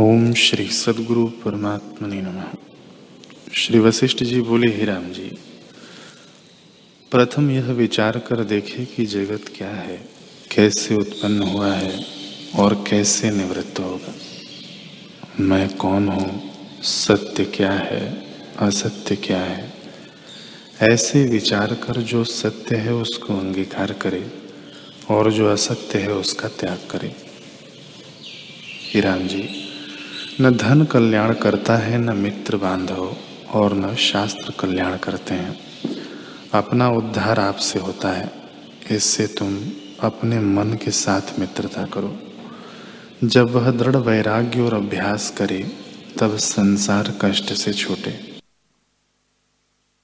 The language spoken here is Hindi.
ओम श्री सदगुरु परमात्मा नमः। श्री वशिष्ठ जी बोले, ही राम जी, प्रथम यह विचार कर देखे कि जगत क्या है, कैसे उत्पन्न हुआ है और कैसे निवृत्त होगा। मैं कौन हूँ, सत्य क्या है, असत्य क्या है? ऐसे विचार कर जो सत्य है उसको अंगीकार करे और जो असत्य है उसका त्याग करे। राम जी न धन कल्याण करता है, न मित्र बांधव और न शास्त्र कल्याण करते हैं। अपना उद्धार आपसे होता है, इससे तुम अपने मन के साथ मित्रता करो। जब वह दृढ़ वैराग्य और अभ्यास करे, तब संसार कष्ट से छूटे।